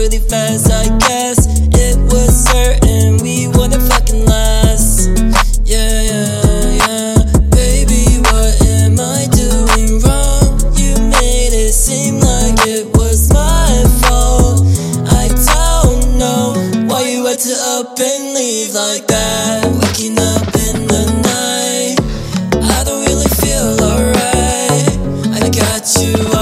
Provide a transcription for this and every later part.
pretty fast, I guess. It was certain we wouldn't fucking last. Yeah, yeah, yeah. Baby, what am I doing wrong? You made it seem like it was my fault. I don't know why you had to up and leave like that. Waking up in the night, I don't really feel alright. I got you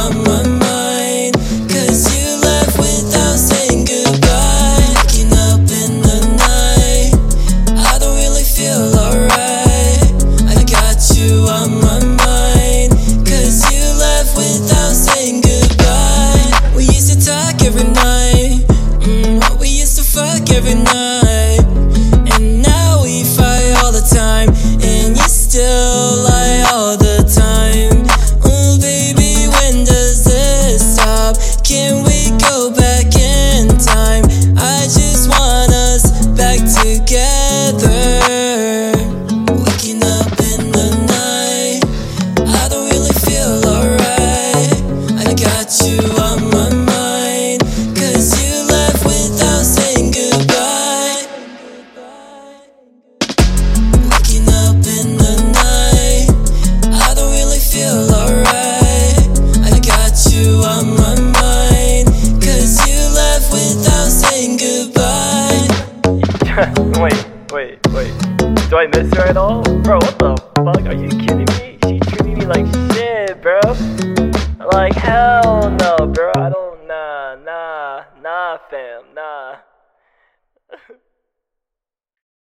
every night, mm, we used to fuck every night. Wait, wait. Do I miss her at all? Bro, what the fuck? Are you kidding me? She treating me like shit, bro. Like, hell no, bro. I don't, nah, nah, nah, fam, nah.